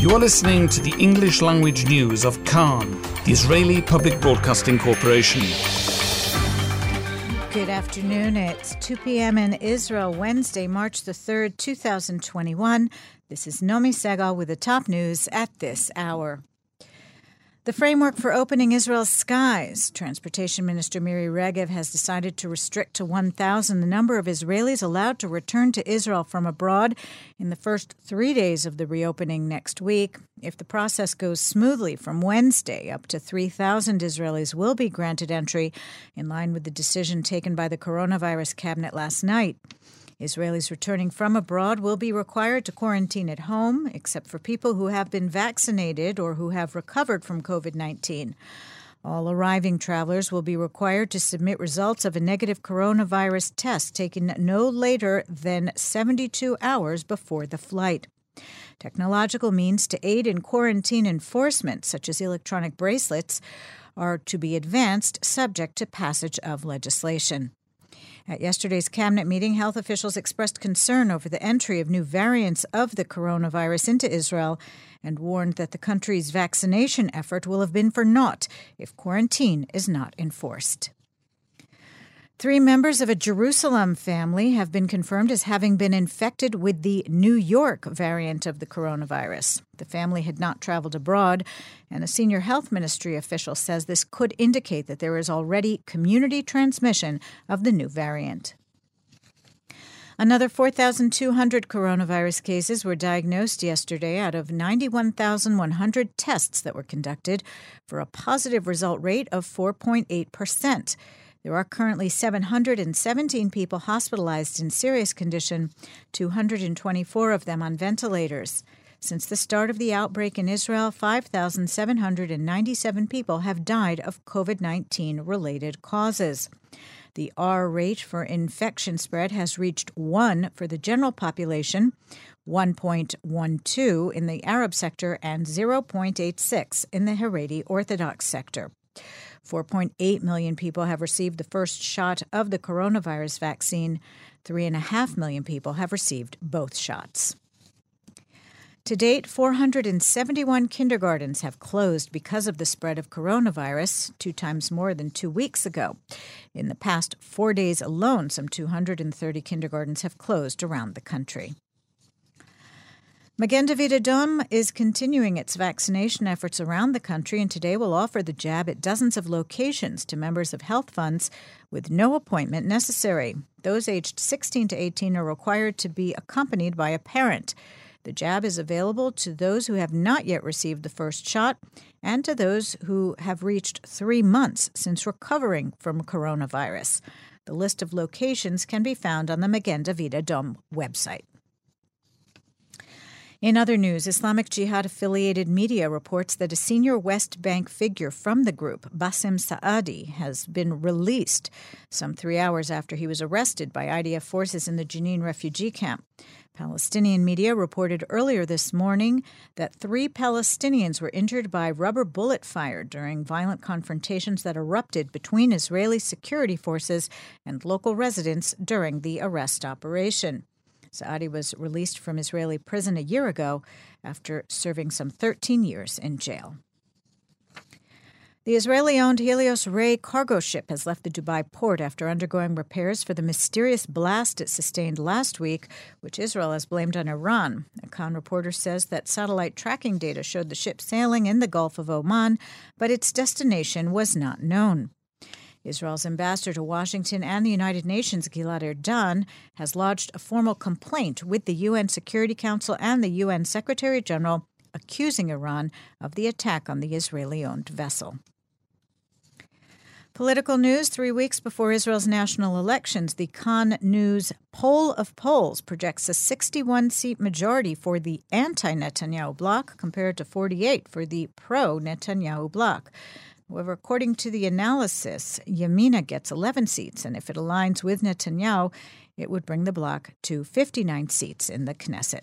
You are listening to the English language news of Kan, the Israeli Public Broadcasting Corporation. Good afternoon. It's 2 p.m. in Israel, Wednesday, March the 3rd, 2021. This is Nomi Segal with the top news at this hour. The framework for opening Israel's skies. Transportation Minister Miri Regev has decided to restrict to 1,000 the number of Israelis allowed to return to Israel from abroad in the first three days of the reopening next week. If the process goes smoothly from Wednesday, up to 3,000 Israelis will be granted entry, in line with the decision taken by the coronavirus cabinet last night. Israelis returning from abroad will be required to quarantine at home, except for people who have been vaccinated or who have recovered from COVID 19. All arriving travelers will be required to submit results of a negative coronavirus test taken no later than 72 hours before the flight. Technological means to aid in quarantine enforcement, such as electronic bracelets, are to be advanced subject to passage of legislation. At yesterday's cabinet meeting, health officials expressed concern over the entry of new variants of the coronavirus into Israel and warned that the country's vaccination effort will have been for naught if quarantine is not enforced. Three members of a Jerusalem family have been confirmed as having been infected with the New York variant of the coronavirus. The family had not traveled abroad, and a senior health ministry official says this could indicate that there is already community transmission of the new variant. Another 4,200 coronavirus cases were diagnosed yesterday out of 91,100 tests that were conducted for a positive result rate of 4.8 percent. There are currently 717 people hospitalized in serious condition, 224 of them on ventilators. Since the start of the outbreak in Israel, 5,797 people have died of COVID 19 related causes. The R rate for infection spread has reached 1 for the general population, 1.12 in the Arab sector, and 0.86 in the Haredi Orthodox sector. 4.8 million people have received the first shot of the coronavirus vaccine. 3.5 million people have received both shots. To date, 471 kindergartens have closed because of the spread of coronavirus, two times more than two weeks ago. In the past four days alone, some 230 kindergartens have closed around the country. Magen David Adom is continuing its vaccination efforts around the country and today will offer the jab at dozens of locations to members of health funds with no appointment necessary. Those aged 16 to 18 are required to be accompanied by a parent. The jab is available to those who have not yet received the first shot and to those who have reached three months since recovering from coronavirus. The list of locations can be found on the Magen David Adom website. In other news, Islamic Jihad affiliated media reports that a senior West Bank figure from the group, Bassem Saadi, has been released some three hours after he was arrested by IDF forces in the Jenin refugee camp. Palestinian media reported earlier this morning that three Palestinians were injured by rubber bullet fire during violent confrontations that erupted between Israeli security forces and local residents during the arrest operation. Saadi was released from Israeli prison a year ago after serving some 13 years in jail. The Israeli owned Helios Ray cargo ship has left the Dubai port after undergoing repairs for the mysterious blast it sustained last week, which Israel has blamed on Iran. A Kan reporter says that satellite tracking data showed the ship sailing in the Gulf of Oman, but its destination was not known. Israel's ambassador to Washington and the United Nations, Gilad Erdan, has lodged a formal complaint with the UN Security Council and the UN Secretary General, accusing Iran of the attack on the Israeli owned vessel. Political news three weeks before Israel's national elections, the Kan News poll of polls projects a 61 seat majority for the anti Netanyahu bloc compared to 48 for the pro Netanyahu bloc. However, according to the analysis, Yamina gets 11 seats, and if it aligns with Netanyahu, it would bring the bloc to 59 seats in the Knesset.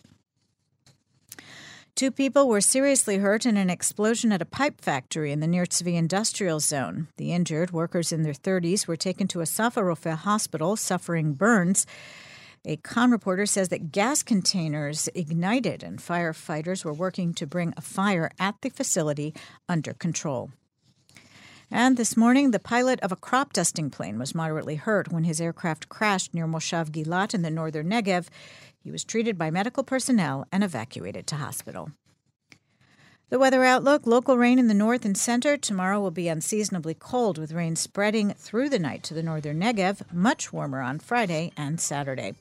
Two people were seriously hurt in an explosion at a pipe factory in the Nir Tzvi industrial zone. The injured, workers in their 30s, were taken to Asaf HaRofeh hospital suffering burns. A Kan reporter says that gas containers ignited and firefighters were working to bring a fire at the facility under control. And this morning, the pilot of a crop dusting plane was moderately hurt when his aircraft crashed near Moshav Gilat in the northern Negev. He was treated by medical personnel and evacuated to hospital. The weather outlook local rain in the north and center. Tomorrow will be unseasonably cold with rain spreading through the night to the northern Negev, much warmer on Friday and Saturday.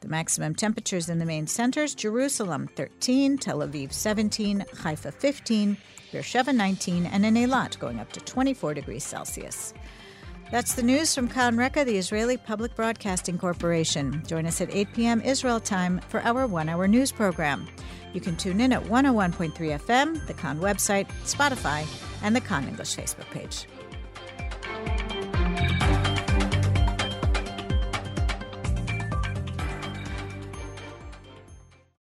The maximum temperatures in the main centers Jerusalem 13, Tel Aviv 17, Haifa 15, Beersheba 19, and in Eilat going up to 24 degrees Celsius. That's the news from Kan Reka, the Israeli Public Broadcasting Corporation. Join us at 8 p.m. Israel time for our one hour news program. You can tune in at 101.3 FM, the Kan website, Spotify, and the Kan English Facebook page.